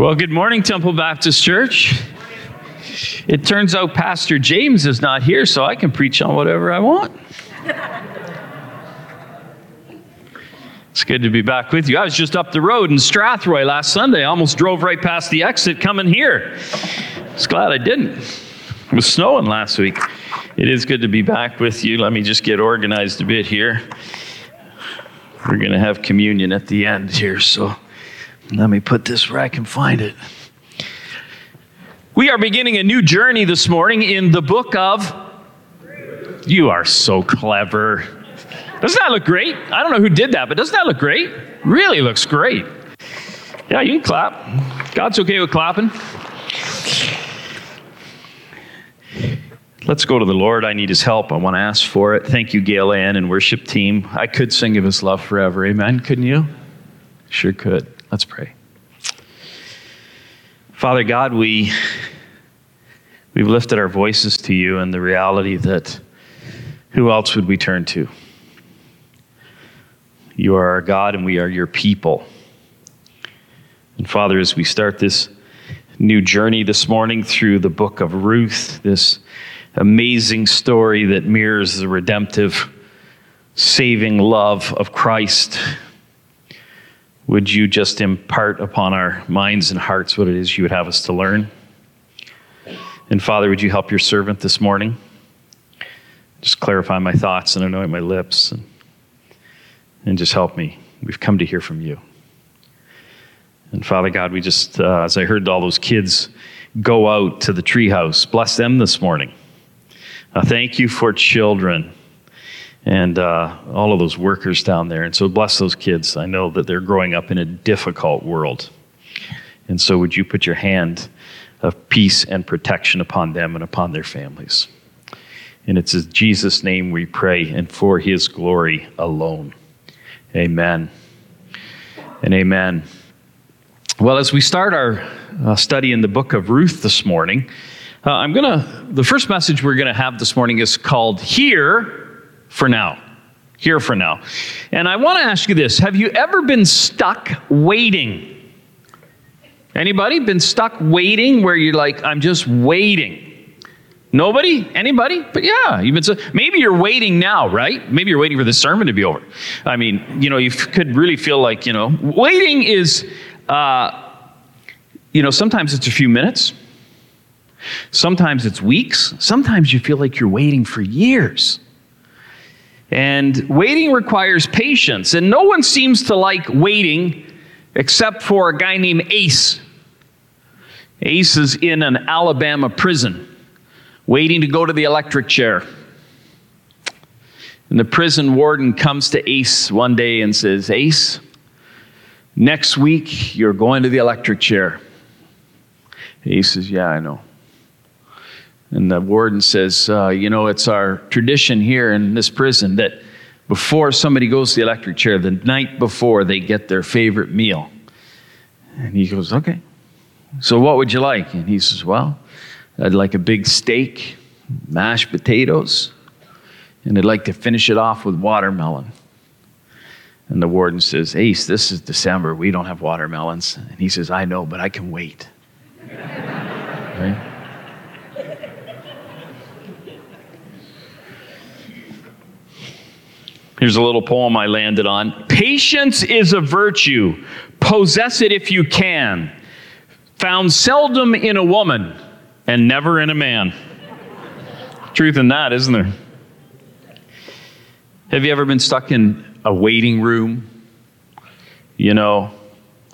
Well, good morning, Temple Baptist Church. It turns out Pastor James is not here, so I can preach on whatever I want. It's good to be back with you. I was just up the road in Strathroy last Sunday. I almost drove right past the exit coming here. Was glad I didn't. It was snowing last week. It is good to be back with you. Let me just get organized a bit here. We're going to have communion at the end here, so let me put this where I can find it. We are beginning a new journey this morning in the book of. You are so clever. Doesn't that look great? I don't know who did that, but doesn't that look great? Really looks great. Yeah, you can clap. God's okay with clapping. Let's go to the Lord. I need his help. I want to ask for it. Thank you, Gail Ann and worship team. I could sing of his love forever. Amen. Couldn't you? Sure could. Let's pray. Father God, we, we've lifted our voices to you and the reality that who else would we turn to? You are our God and we are your people. And Father, as we start this new journey this morning through the book of Ruth, this amazing story that mirrors the redemptive, saving love of Christ, would you just impart upon our minds and hearts what it is you would have us to learn? And Father, would you help your servant this morning? Just clarify my thoughts and anoint my lips. And and just help me. We've come to hear from you. And Father God, we just, uh, as I heard all those kids go out to the treehouse, bless them this morning. Thank you for children and uh, all of those workers down there. And so bless those kids. I know that they're growing up in a difficult world. And so would you put your hand of peace and protection upon them and upon their families? And it's in Jesus' name we pray and for his glory alone. Amen. And amen. Well, as we start our uh, study in the book of Ruth this morning, uh, I'm going to, the first message we're going to have this morning is called Here for Now. Here for Now. And I want to ask you this Have you ever been stuck waiting? Anybody been stuck waiting where you're like, I'm just waiting? Nobody? Anybody? But yeah, even so, maybe you're waiting now, right? Maybe you're waiting for the sermon to be over. I mean, you know, you could really feel like, you know, waiting is, uh, you know, sometimes it's a few minutes, sometimes it's weeks, sometimes you feel like you're waiting for years. And waiting requires patience, and no one seems to like waiting except for a guy named Ace. Ace is in an Alabama prison waiting to go to the electric chair. And the prison warden comes to Ace one day and says, Ace, next week you're going to the electric chair. Ace says, Yeah, I know. And the warden says, uh, You know, it's our tradition here in this prison that before somebody goes to the electric chair, the night before they get their favorite meal. And he goes, Okay. So what would you like? And he says, Well, I'd like a big steak, mashed potatoes, and I'd like to finish it off with watermelon. And the warden says, Ace, this is December. We don't have watermelons. And he says, I know, but I can wait. right? Here's a little poem I landed on. Patience is a virtue. Possess it if you can. Found seldom in a woman and never in a man. Truth in that, isn't there? Have you ever been stuck in a waiting room? You know,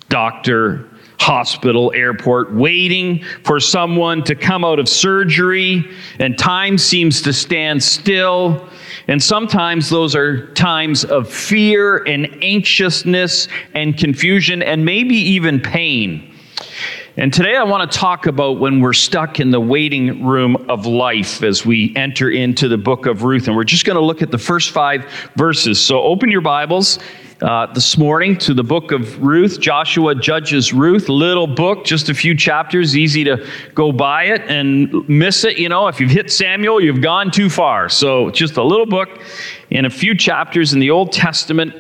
doctor, hospital, airport, waiting for someone to come out of surgery, and time seems to stand still. And sometimes those are times of fear and anxiousness and confusion and maybe even pain. And today I want to talk about when we're stuck in the waiting room of life as we enter into the book of Ruth. And we're just going to look at the first five verses. So open your Bibles uh, this morning to the book of Ruth. Joshua judges Ruth, little book, just a few chapters, easy to go by it and miss it. You know, if you've hit Samuel, you've gone too far. So just a little book in a few chapters in the Old Testament.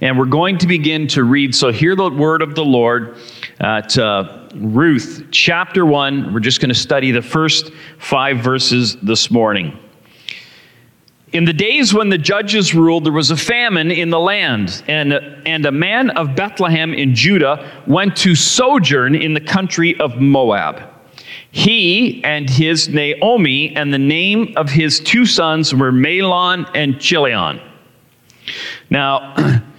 And we're going to begin to read. So hear the word of the Lord at. Uh, Ruth chapter 1. We're just going to study the first five verses this morning. In the days when the judges ruled, there was a famine in the land, and, and a man of Bethlehem in Judah went to sojourn in the country of Moab. He and his Naomi, and the name of his two sons were Mahlon and Chilion. Now,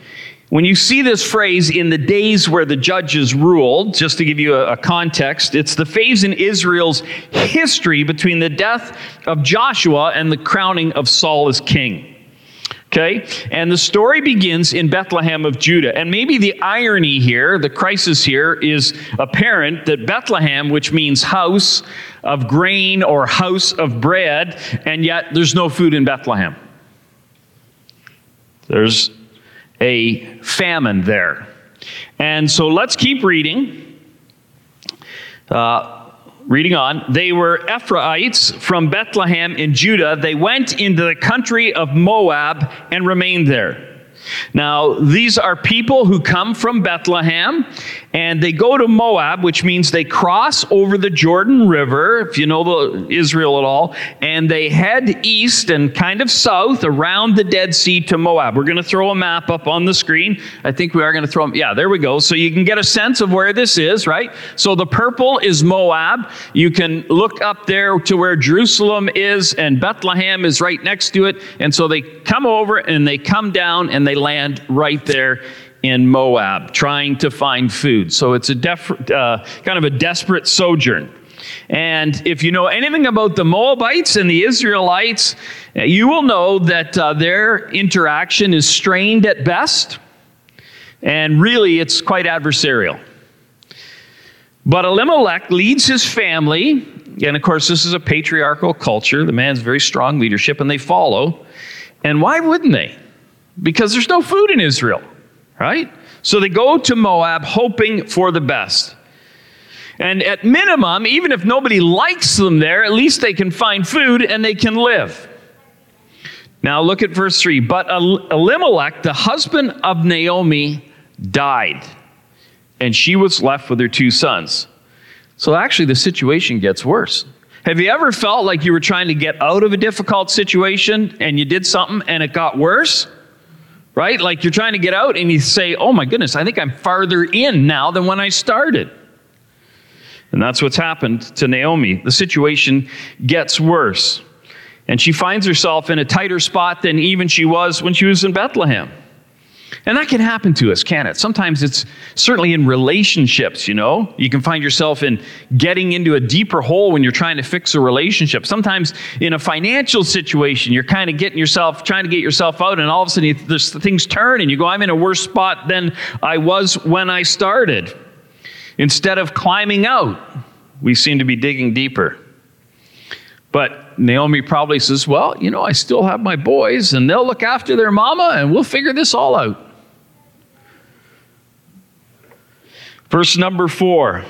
when you see this phrase, in the days where the judges ruled, just to give you a, context, it's the phase in Israel's history between the death of Joshua and the crowning of Saul as king. Okay? And the story begins in Bethlehem of Judah. And maybe the irony here, the crisis here, is apparent that Bethlehem, which means house of grain or house of bread, and yet there's no food in Bethlehem. There's a famine there. And so let's keep reading. Uh, reading on. They were Ephrathites from Bethlehem in Judah. They went into the country of Moab and remained there. Now, these are people who come from Bethlehem and they go to Moab, which means they cross over the Jordan River, if you know the, Israel at all, and they head east and kind of south around the Dead Sea to Moab. We're going to throw a map up on the screen. I think we are going to throw them. Yeah, there we go. So you can get a sense of where this is, right? So the purple is Moab. You can look up there to where Jerusalem is, and Bethlehem is right next to it. And so they come over and they come down and they land right there in Moab trying to find food. So it's a def- uh, kind of a desperate sojourn. And if you know anything about the Moabites and the Israelites, you will know that uh, their interaction is strained at best, and really it's quite adversarial. But Elimelech leads his family, and of course, this is a patriarchal culture. The man's very strong leadership, and they follow. And why wouldn't they? Because there's no food in Israel right? So they go to Moab hoping for the best. And at minimum, even if nobody likes them there, at least they can find food and they can live. Now look at verse 3. But Elimelech, the husband of Naomi, died, and she was left with her two sons. So actually, the situation gets worse. Have you ever felt like you were trying to get out of a difficult situation and you did something and it got worse? Right? Like you're trying to get out and you say, oh my goodness, I think I'm farther in now than when I started. And that's what's happened to Naomi. The situation gets worse. And she finds herself in a tighter spot than even she was when she was in Bethlehem. And that can happen to us, can it? Sometimes it's certainly in relationships, you know. You can find yourself in getting into a deeper hole when you're trying to fix a relationship. Sometimes in a financial situation, you're kind of getting yourself, trying to get yourself out, and all of a sudden you, things turn and you go, I'm in a worse spot than I was when I started. Instead of climbing out, we seem to be digging deeper. But Naomi probably says, Well, you know, I still have my boys, and they'll look after their mama, and we'll figure this all out. Verse number four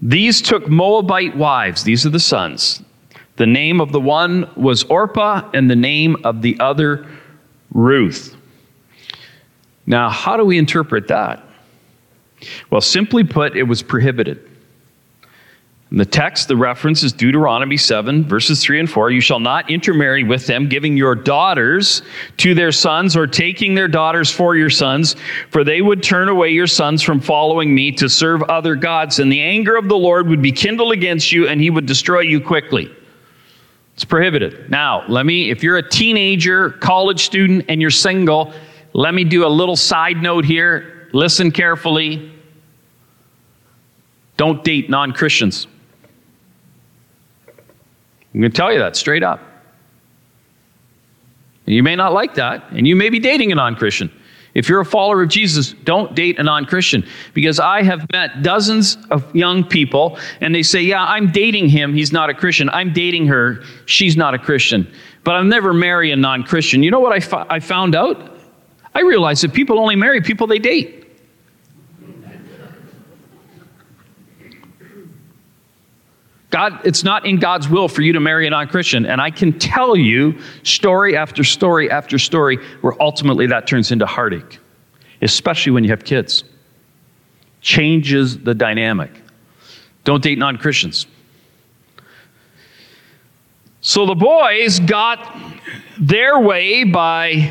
These took Moabite wives, these are the sons. The name of the one was Orpah, and the name of the other Ruth. Now, how do we interpret that? Well, simply put, it was prohibited. In the text, the reference is Deuteronomy 7, verses 3 and 4. You shall not intermarry with them, giving your daughters to their sons or taking their daughters for your sons, for they would turn away your sons from following me to serve other gods, and the anger of the Lord would be kindled against you, and he would destroy you quickly. It's prohibited. Now, let me, if you're a teenager, college student, and you're single, let me do a little side note here. Listen carefully. Don't date non Christians. I'm going to tell you that straight up. And you may not like that, and you may be dating a non Christian. If you're a follower of Jesus, don't date a non Christian. Because I have met dozens of young people, and they say, Yeah, I'm dating him. He's not a Christian. I'm dating her. She's not a Christian. But I'll never marry a non Christian. You know what I, fo- I found out? I realized that people only marry people they date. God, it's not in God's will for you to marry a non Christian. And I can tell you story after story after story where ultimately that turns into heartache, especially when you have kids. changes the dynamic. Don't date non Christians. So the boys got their way by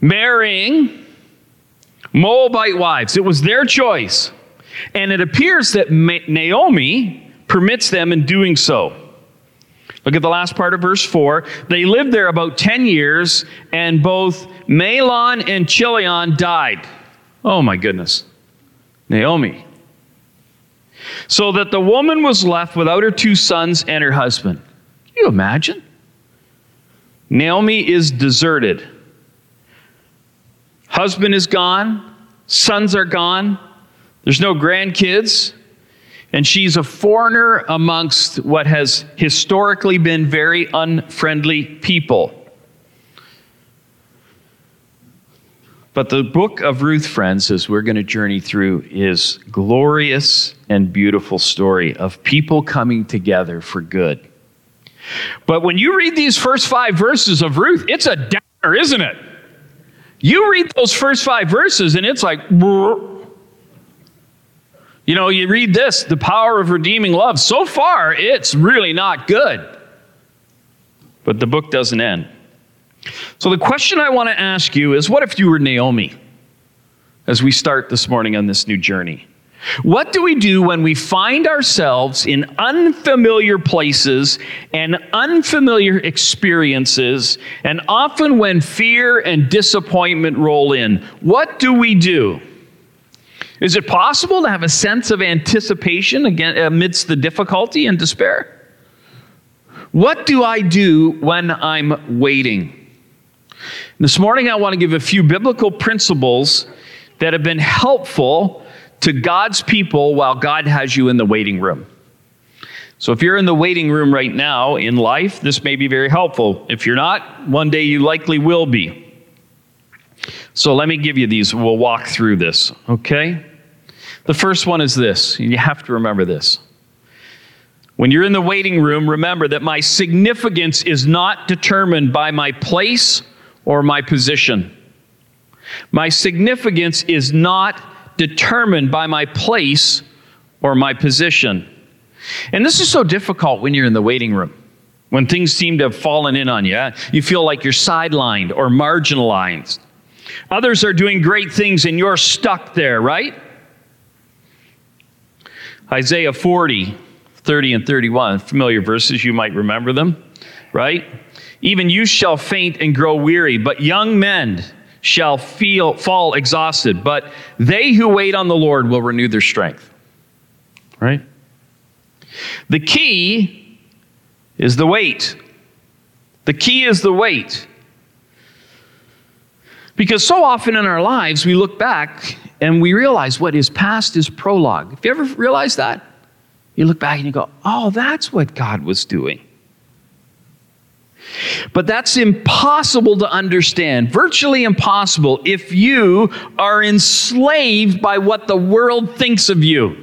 marrying Moabite wives. It was their choice. And it appears that Naomi permits them in doing so. Look at the last part of verse 4. They lived there about 10 years, and both Mahlon and Chilion died. Oh my goodness. Naomi. So that the woman was left without her two sons and her husband. Can you imagine? Naomi is deserted. Husband is gone, sons are gone, there's no grandkids, and she's a foreigner amongst what has historically been very unfriendly people. But the book of Ruth, friends, as we're going to journey through, is glorious and beautiful story of people coming together for good. But when you read these first five verses of Ruth, it's a downer, isn't it? You read those first five verses and it's like, you know, you read this, the power of redeeming love. So far, it's really not good. But the book doesn't end. So the question I want to ask you is what if you were Naomi as we start this morning on this new journey? What do we do when we find ourselves in unfamiliar places and unfamiliar experiences, and often when fear and disappointment roll in? What do we do? Is it possible to have a sense of anticipation amidst the difficulty and despair? What do I do when I'm waiting? This morning, I want to give a few biblical principles that have been helpful to God's people while God has you in the waiting room. So, if you're in the waiting room right now in life, this may be very helpful. If you're not, one day you likely will be. So, let me give you these. We'll walk through this, okay? The first one is this, you have to remember this. When you're in the waiting room, remember that my significance is not determined by my place or my position. My significance is not determined by my place or my position. And this is so difficult when you're in the waiting room, when things seem to have fallen in on you. You feel like you're sidelined or marginalized. Others are doing great things and you're stuck there, right? Isaiah 40, 30 and 31, familiar verses, you might remember them, right? Even you shall faint and grow weary, but young men shall feel, fall exhausted, but they who wait on the Lord will renew their strength. Right? The key is the wait. The key is the wait. Because so often in our lives, we look back and we realize what is past is prologue. Have you ever realized that? You look back and you go, oh, that's what God was doing. But that's impossible to understand, virtually impossible, if you are enslaved by what the world thinks of you.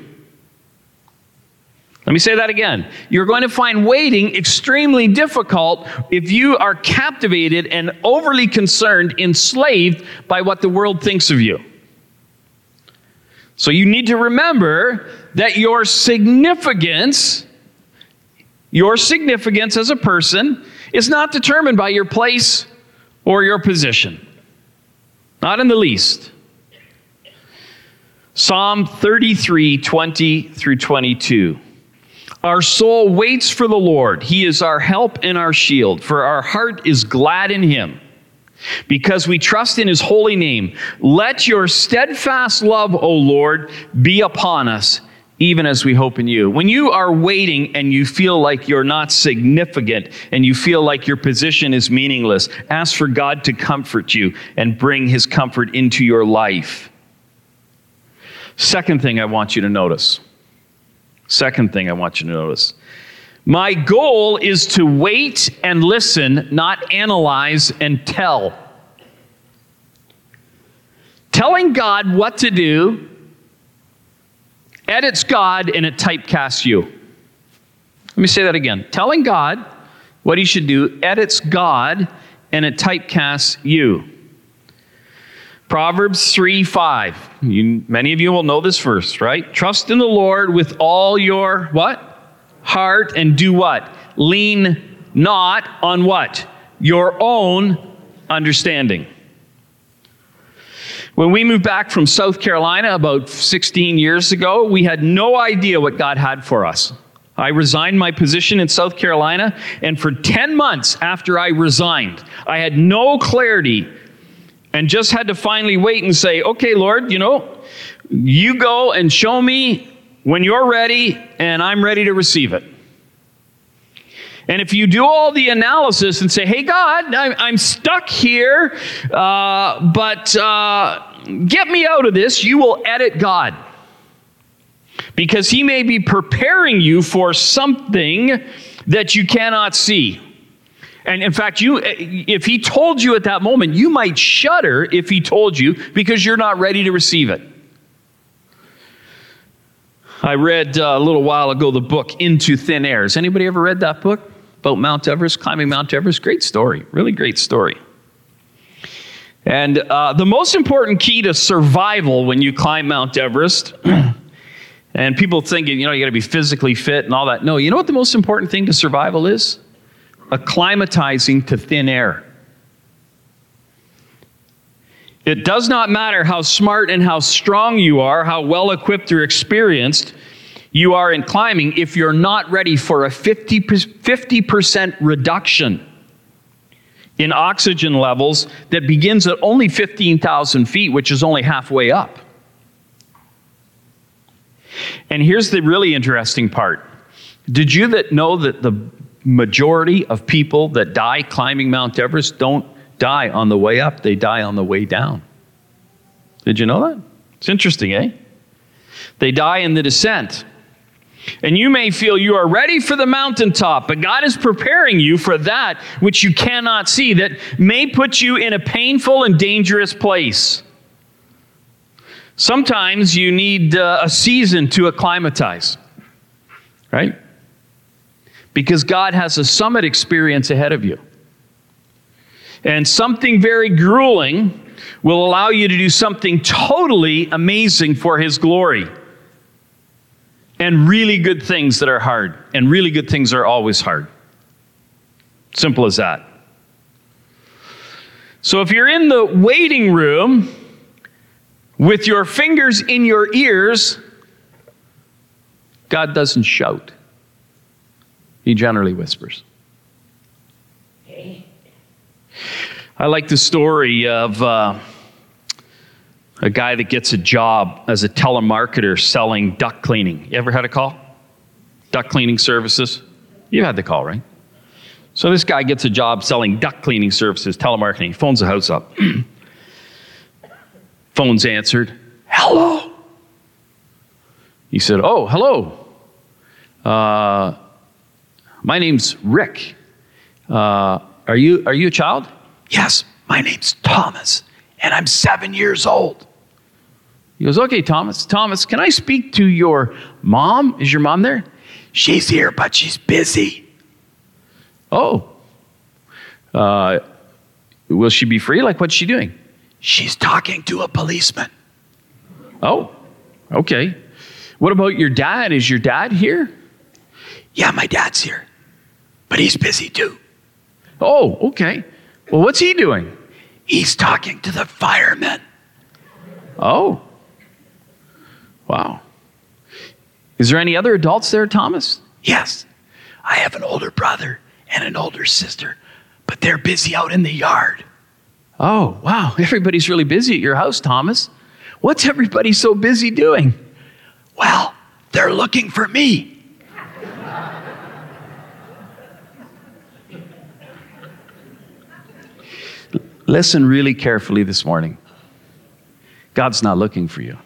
Let me say that again. You're going to find waiting extremely difficult if you are captivated and overly concerned, enslaved by what the world thinks of you. So you need to remember that your significance, your significance as a person, is not determined by your place or your position. Not in the least. Psalm 33 20 through 22. Our soul waits for the Lord. He is our help and our shield, for our heart is glad in him. Because we trust in his holy name. Let your steadfast love, O Lord, be upon us even as we hope in you. When you are waiting and you feel like you're not significant and you feel like your position is meaningless, ask for God to comfort you and bring his comfort into your life. Second thing I want you to notice. Second thing I want you to notice. My goal is to wait and listen, not analyze and tell. Telling God what to do edits God and it typecasts you. Let me say that again. Telling God what he should do edits God and it typecasts you. Proverbs 3 5. You, many of you will know this verse, right? Trust in the Lord with all your what? Heart and do what? Lean not on what? Your own understanding. When we moved back from South Carolina about 16 years ago, we had no idea what God had for us. I resigned my position in South Carolina, and for 10 months after I resigned, I had no clarity and just had to finally wait and say, okay, Lord, you know, you go and show me when you're ready, and I'm ready to receive it. And if you do all the analysis and say, hey, God, I'm, stuck here, uh, but uh, get me out of this, you will edit God. Because He may be preparing you for something that you cannot see. And in fact, you, if he told you at that moment, you might shudder if he told you because you're not ready to receive it. I read uh, a little while ago the book Into Thin Air. Has anybody ever read that book about Mount Everest, climbing Mount Everest? Great story, really great story. And uh, the most important key to survival when you climb Mount Everest, and people thinking, you know, you got to be physically fit and all that. No, you know what the most important thing to survival is? Acclimatizing to thin air. It does not matter how smart and how strong you are, how well equipped or experienced you are in climbing, if you're not ready for a 50%, 50% reduction in oxygen levels that begins at only 15,000 feet, which is only halfway up. And here's the really interesting part. Did you that know that the majority of people that die climbing Mount Everest don't die on the way up, they die on the way down. Did you know that? It's interesting, eh? They die in the descent. And you may feel you are ready for the mountaintop, but God is preparing you for that which you cannot see, that may put you in a painful and dangerous place. Sometimes you need uh, a season to acclimatize, right? Because God has a summit experience ahead of you. And something very grueling will allow you to do something totally amazing for His glory. And really good things that are hard. And really good things are always hard. Simple as that. So if you're in the waiting room with your fingers in your ears, God doesn't shout. He generally whispers. I like the story of uh, a guy that gets a job as a telemarketer selling duct cleaning. You ever had a call? Duct cleaning services? You had the call, right? So this guy gets a job selling duct cleaning services, telemarketing. He phones the house up. Phone's answered. Hello. He said, Oh, hello. Uh, my name's Rick. Uh, are, you, are you a child? Yes, my name's Thomas, and I'm seven years old. He goes, Okay, Thomas. Thomas, can I speak to your mom? Is your mom there? She's here, but she's busy. Oh. Uh, will she be free? Like, what's she doing? She's talking to a policeman. Oh, okay. What about your dad? Is your dad here? Yeah, my dad's here but he's busy too. Oh, okay. Well, what's he doing? He's talking to the firemen. Oh. Wow. Is there any other adults there, Thomas? Yes. I have an older brother and an older sister, but they're busy out in the yard. Oh, wow. Everybody's really busy at your house, Thomas. What's everybody so busy doing? Well, they're looking for me. Listen really carefully this morning. God's not looking for you.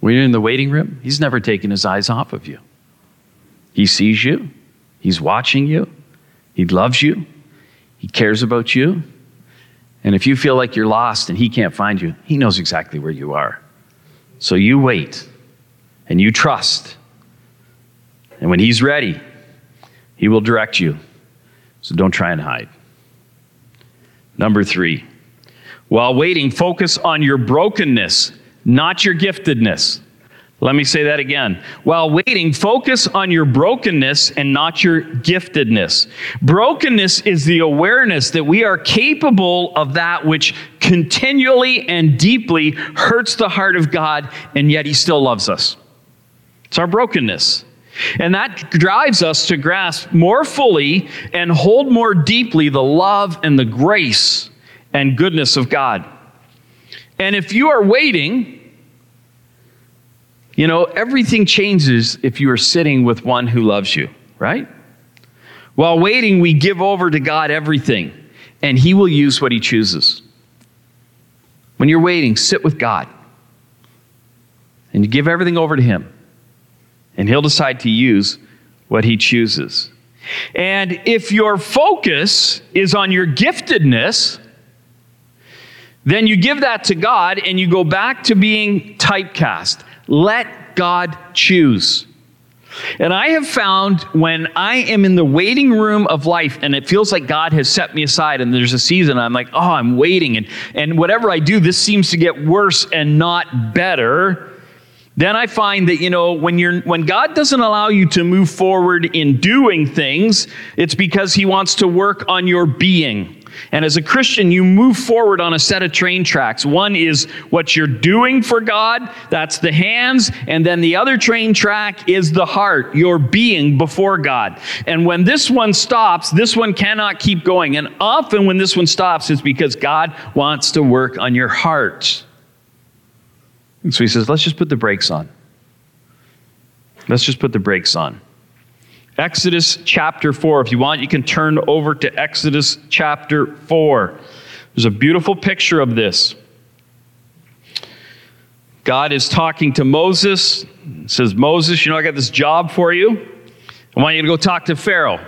When you're in the waiting room, He's never taken His eyes off of you. He sees you, He's watching you, He loves you, He cares about you. And if you feel like you're lost and He can't find you, He knows exactly where you are. So you wait and you trust. And when He's ready, He will direct you. So don't try and hide. Number three, While waiting, focus on your brokenness, not your giftedness. Let me say that again. While waiting, focus on your brokenness and not your giftedness. Brokenness is the awareness that we are capable of that which continually and deeply hurts the heart of God, and yet He still loves us. It's our brokenness. And that drives us to grasp more fully and hold more deeply the love and the grace and goodness of God. And if you are waiting, you know, everything changes if you are sitting with one who loves you, right? While waiting, we give over to God everything, and He will use what He chooses. When you're waiting, sit with God, and you give everything over to Him, and He'll decide to use what He chooses. And if your focus is on your giftedness, then you give that to God and you go back to being typecast. Let God choose. And I have found when I am in the waiting room of life and it feels like God has set me aside and there's a season, I'm like, oh, I'm waiting. And, and whatever I do, this seems to get worse and not better. Then I find that, you know, when, you're, when God doesn't allow you to move forward in doing things, it's because He wants to work on your being. And as a Christian, you move forward on a set of train tracks. One is what you're doing for God, that's the hands. And then the other train track is the heart, your being before God. And when this one stops, this one cannot keep going. And often when this one stops, it's because God wants to work on your heart. And so he says, let's just put the brakes on. Let's just put the brakes on. Exodus chapter 4. If you want, you can turn over to Exodus chapter 4. There's a beautiful picture of this. God is talking to Moses. says, Moses, you know, I got this job for you. I want you to go talk to Pharaoh.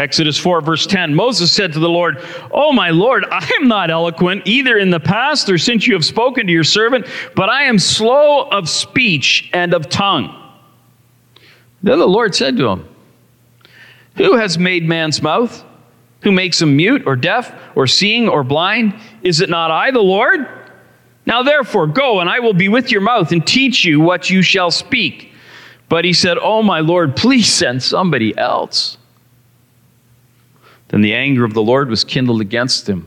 Exodus 4, verse 10 Moses said to the Lord, Oh, my Lord, I am not eloquent either in the past or since you have spoken to your servant, but I am slow of speech and of tongue. Then the Lord said to him, Who has made man's mouth? Who makes him mute or deaf or seeing or blind? Is it not I, the Lord? Now therefore, go, and I will be with your mouth and teach you what you shall speak. But he said, Oh, my Lord, please send somebody else. Then the anger of the Lord was kindled against him.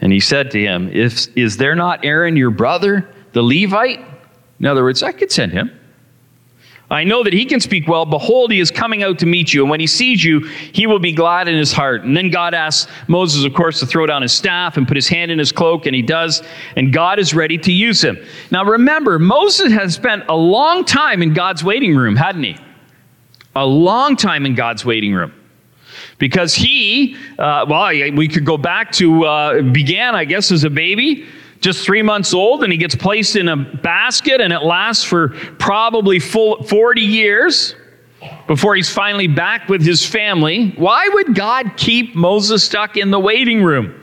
And he said to him, Is there not Aaron your brother, the Levite? In other words, I could send him. I know that he can speak well. Behold, he is coming out to meet you. And when he sees you, he will be glad in his heart. And then God asks Moses, of course, to throw down his staff and put his hand in his cloak, and he does. And God is ready to use him. Now remember, Moses has spent a long time in God's waiting room, hadn't he? A long time in God's waiting room because he, uh, well, we could go back to, uh, began, I guess, as a baby just three months old and he gets placed in a basket and it lasts for probably full 40 years before he's finally back with his family. Why would God keep Moses stuck in the waiting room,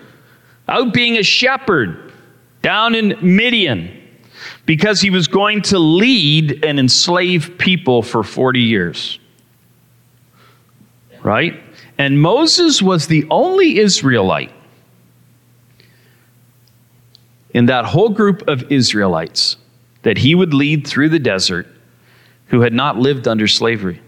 out being a shepherd down in Midian? Because he was going to lead and enslave people for 40 years. Right? And Moses was the only Israelite in that whole group of Israelites that he would lead through the desert who had not lived under slavery.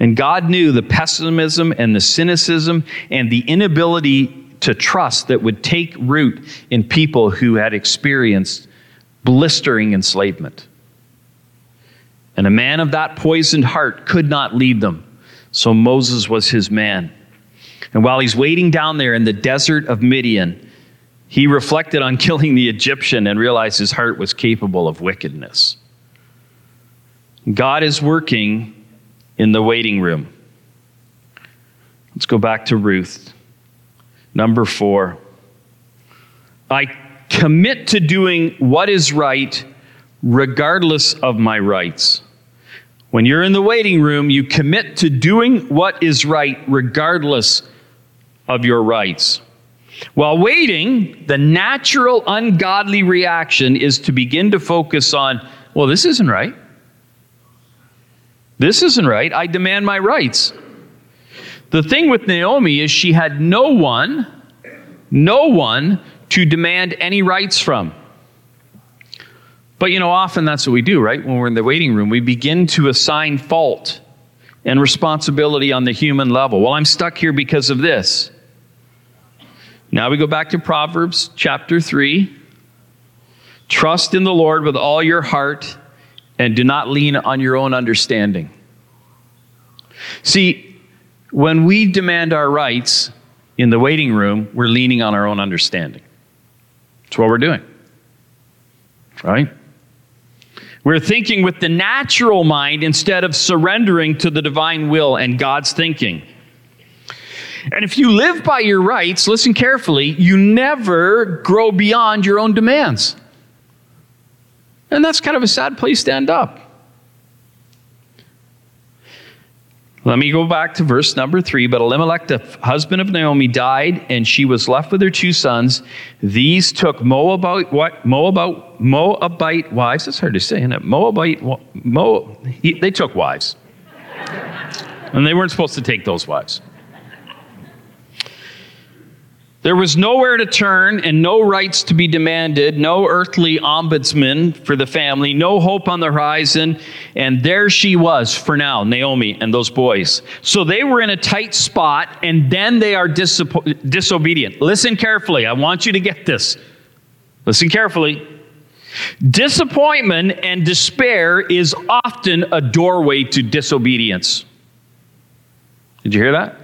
And God knew the pessimism and the cynicism and the inability to trust that would take root in people who had experienced blistering enslavement. And a man of that poisoned heart could not lead them. So Moses was his man. And while he's waiting down there in the desert of Midian, he reflected on killing the Egyptian and realized his heart was capable of wickedness. God is working in the waiting room. Let's go back to Ruth. Number four. I commit to doing what is right regardless of my rights. When you're in the waiting room, you commit to doing what is right regardless of your rights. While waiting, the natural ungodly reaction is to begin to focus on, well, this isn't right. This isn't right. I demand my rights. The thing with Naomi is she had no one, no one to demand any rights from. But you know, often that's what we do, right? When we're in the waiting room, we begin to assign fault and responsibility on the human level. Well, I'm stuck here because of this. Now we go back to Proverbs chapter 3. Trust in the Lord with all your heart and do not lean on your own understanding. See, when we demand our rights in the waiting room, we're leaning on our own understanding. That's what we're doing. Right? We're thinking with the natural mind instead of surrendering to the divine will and God's thinking. And if you live by your rights, listen carefully, you never grow beyond your own demands. And that's kind of a sad place to end up. Let me go back to verse number three. But Elimelech, the husband of Naomi, died, and she was left with her two sons. These took Moabite, what, Moabite, Moabite wives. That's hard to say, isn't it? Moabite, Mo, they took wives. and they weren't supposed to take those wives. There was nowhere to turn and no rights to be demanded, no earthly ombudsman for the family, no hope on the horizon. And there she was for now, Naomi and those boys. So they were in a tight spot and then they are disobedient. Listen carefully. I want you to get this. Listen carefully. Disappointment and despair is often a doorway to disobedience. Did you hear that?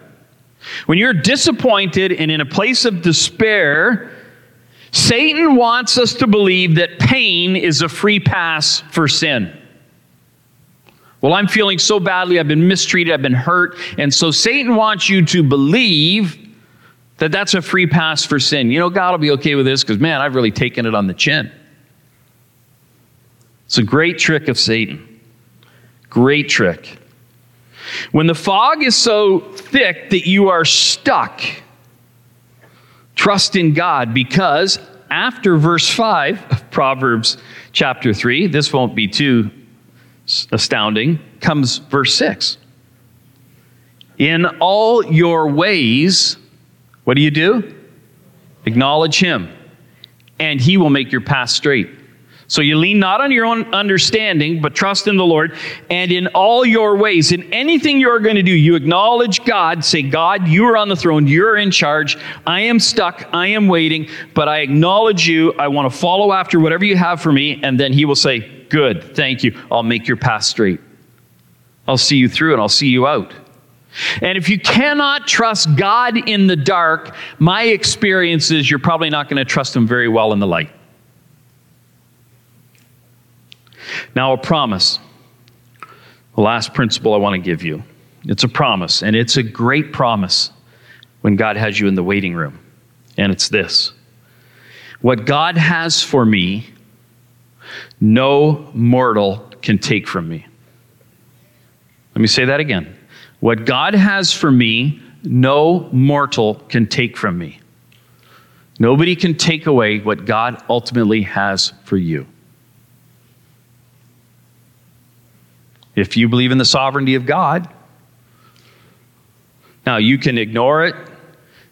When you're disappointed and in a place of despair, Satan wants us to believe that pain is a free pass for sin. Well, I'm feeling so badly, I've been mistreated, I've been hurt, and so Satan wants you to believe that that's a free pass for sin. You know, God will be okay with this because, man, I've really taken it on the chin. It's a great trick of Satan. Great trick. When the fog is so thick that you are stuck, trust in God because after verse 5 of Proverbs chapter 3, this won't be too astounding, comes verse 6. In all your ways, what do you do? Acknowledge him, and he will make your path straight. So you lean not on your own understanding, but trust in the Lord. And in all your ways, in anything you're going to do, you acknowledge God. Say, God, you are on the throne. You're in charge. I am stuck. I am waiting, but I acknowledge you. I want to follow after whatever you have for me. And then He will say, Good, thank you. I'll make your path straight. I'll see you through and I'll see you out. And if you cannot trust God in the dark, my experience is you're probably not going to trust Him very well in the light. Now, a promise. The last principle I want to give you. It's a promise, and it's a great promise when God has you in the waiting room. And it's this What God has for me, no mortal can take from me. Let me say that again. What God has for me, no mortal can take from me. Nobody can take away what God ultimately has for you. If you believe in the sovereignty of God. Now, you can ignore it,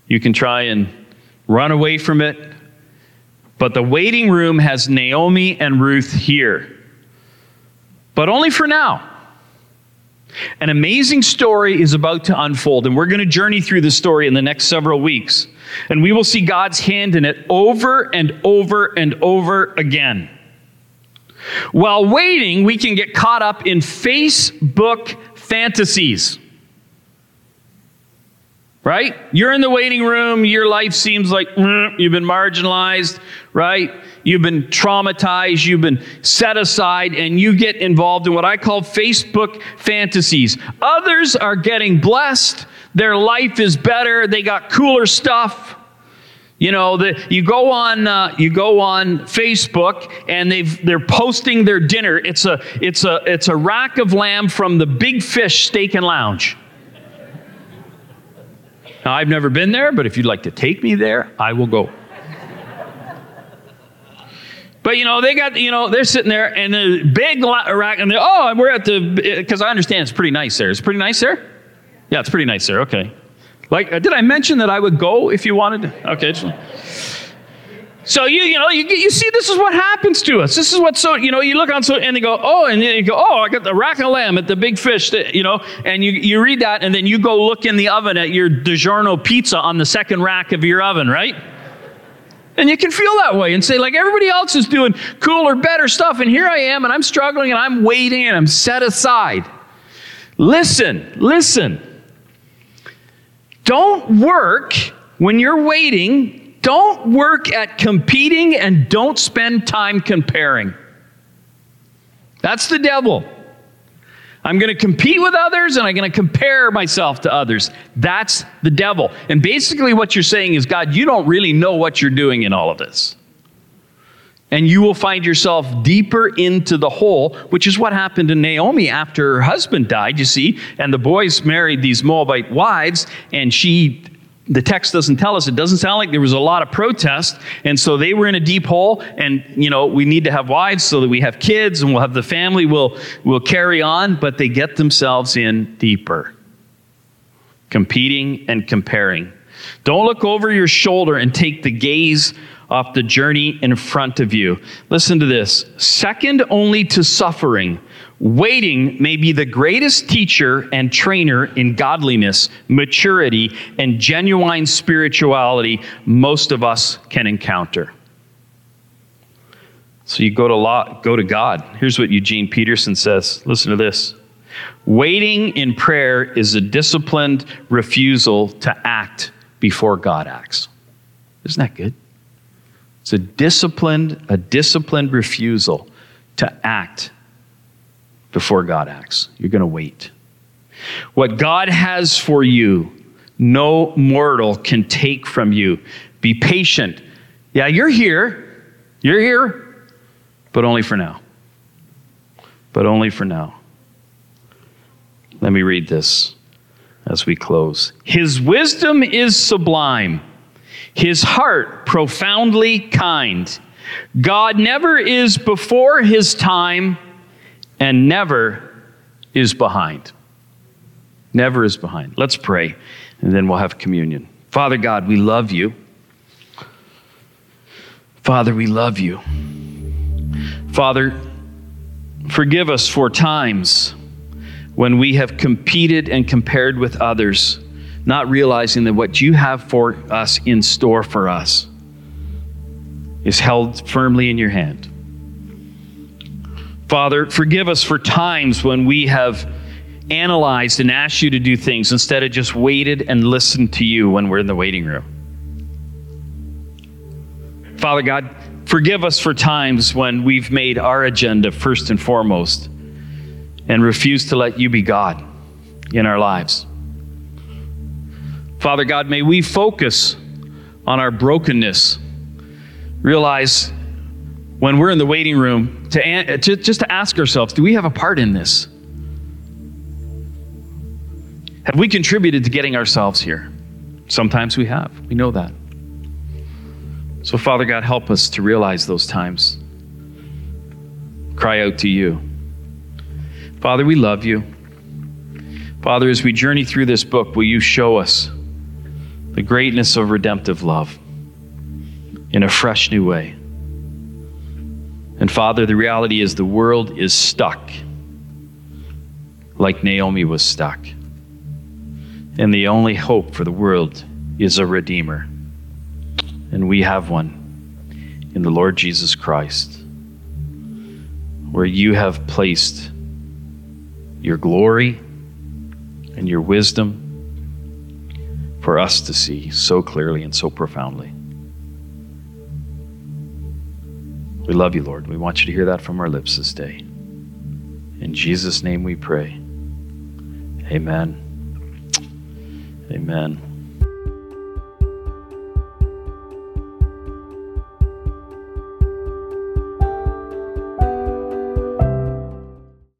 you can try and run away from it, but the waiting room has Naomi and Ruth here. But only for now. An amazing story is about to unfold, and we're going to journey through the story in the next several weeks. And we will see God's hand in it over and over and over again. While waiting, we can get caught up in Facebook fantasies. Right? You're in the waiting room, your life seems like mm, you've been marginalized, right? You've been traumatized, you've been set aside, and you get involved in what I call Facebook fantasies. Others are getting blessed, their life is better, they got cooler stuff. You know, the, you go on uh, you go on Facebook and they've they're posting their dinner. It's a it's a it's a rack of lamb from the Big Fish Steak and Lounge. Now, I've never been there, but if you'd like to take me there, I will go. But you know, they got you know they're sitting there and the big rack and they oh, we're at the because I understand it's pretty nice there. It's pretty nice there. Yeah, it's pretty nice there. Okay. Like, uh, did I mention that I would go if you wanted to? Okay. So you you know you, you see this is what happens to us. This is what so you know you look on so and they go oh and you go oh I got the rack of lamb at the big fish that, you know and you you read that and then you go look in the oven at your DiGiorno pizza on the second rack of your oven right. And you can feel that way and say, like, everybody else is doing cooler, better stuff, and here I am, and I'm struggling, and I'm waiting, and I'm set aside. Listen, listen. Don't work when you're waiting. Don't work at competing and don't spend time comparing. That's the devil. I'm going to compete with others and I'm going to compare myself to others. That's the devil. And basically, what you're saying is, God, you don't really know what you're doing in all of this and you will find yourself deeper into the hole, which is what happened to Naomi after her husband died, you see. And the boys married these Moabite wives, and she, the text doesn't tell us, it doesn't sound like there was a lot of protest. And so they were in a deep hole, and, you know, we need to have wives so that we have kids and we'll have the family, we'll, we'll carry on, but they get themselves in deeper, competing and comparing. Don't look over your shoulder and take the gaze off the journey in front of you. Listen to this second only to suffering. Waiting may be the greatest teacher and trainer in godliness, maturity, and genuine spirituality most of us can encounter. So you go to law, go to God. Here's what Eugene Peterson says. Listen to this. Waiting in prayer is a disciplined refusal to act before God acts. Isn't that good? It's a disciplined, a disciplined refusal to act before God acts. You're going to wait. What God has for you, no mortal can take from you. Be patient. Yeah, you're here. You're here, but only for now. But only for now. Let me read this as we close. His wisdom is sublime his heart profoundly kind. God never is before his time and never is behind. Never is behind. Let's pray, and then we'll have communion. Father God, we love you. Father, we love you. Father, forgive us for times when we have competed and compared with others not realizing that what you have for us in store for us is held firmly in your hand. Father, forgive us for times when we have analyzed and asked you to do things instead of just waited and listened to you when we're in the waiting room. Father God, forgive us for times when we've made our agenda first and foremost and refused to let you be God in our lives. Father God, may we focus on our brokenness. Realize when we're in the waiting room to, to, just to ask ourselves do we have a part in this? Have we contributed to getting ourselves here? Sometimes we have. We know that. So, Father God, help us to realize those times. Cry out to you. Father, we love you. Father, as we journey through this book, will you show us? The greatness of redemptive love in a fresh new way. And Father, the reality is the world is stuck like Naomi was stuck. And the only hope for the world is a Redeemer. And we have one in the Lord Jesus Christ, where you have placed your glory and your wisdom for us to see so clearly and so profoundly. We love you, Lord. We want you to hear that from our lips this day. In Jesus' name we pray. Amen. Amen.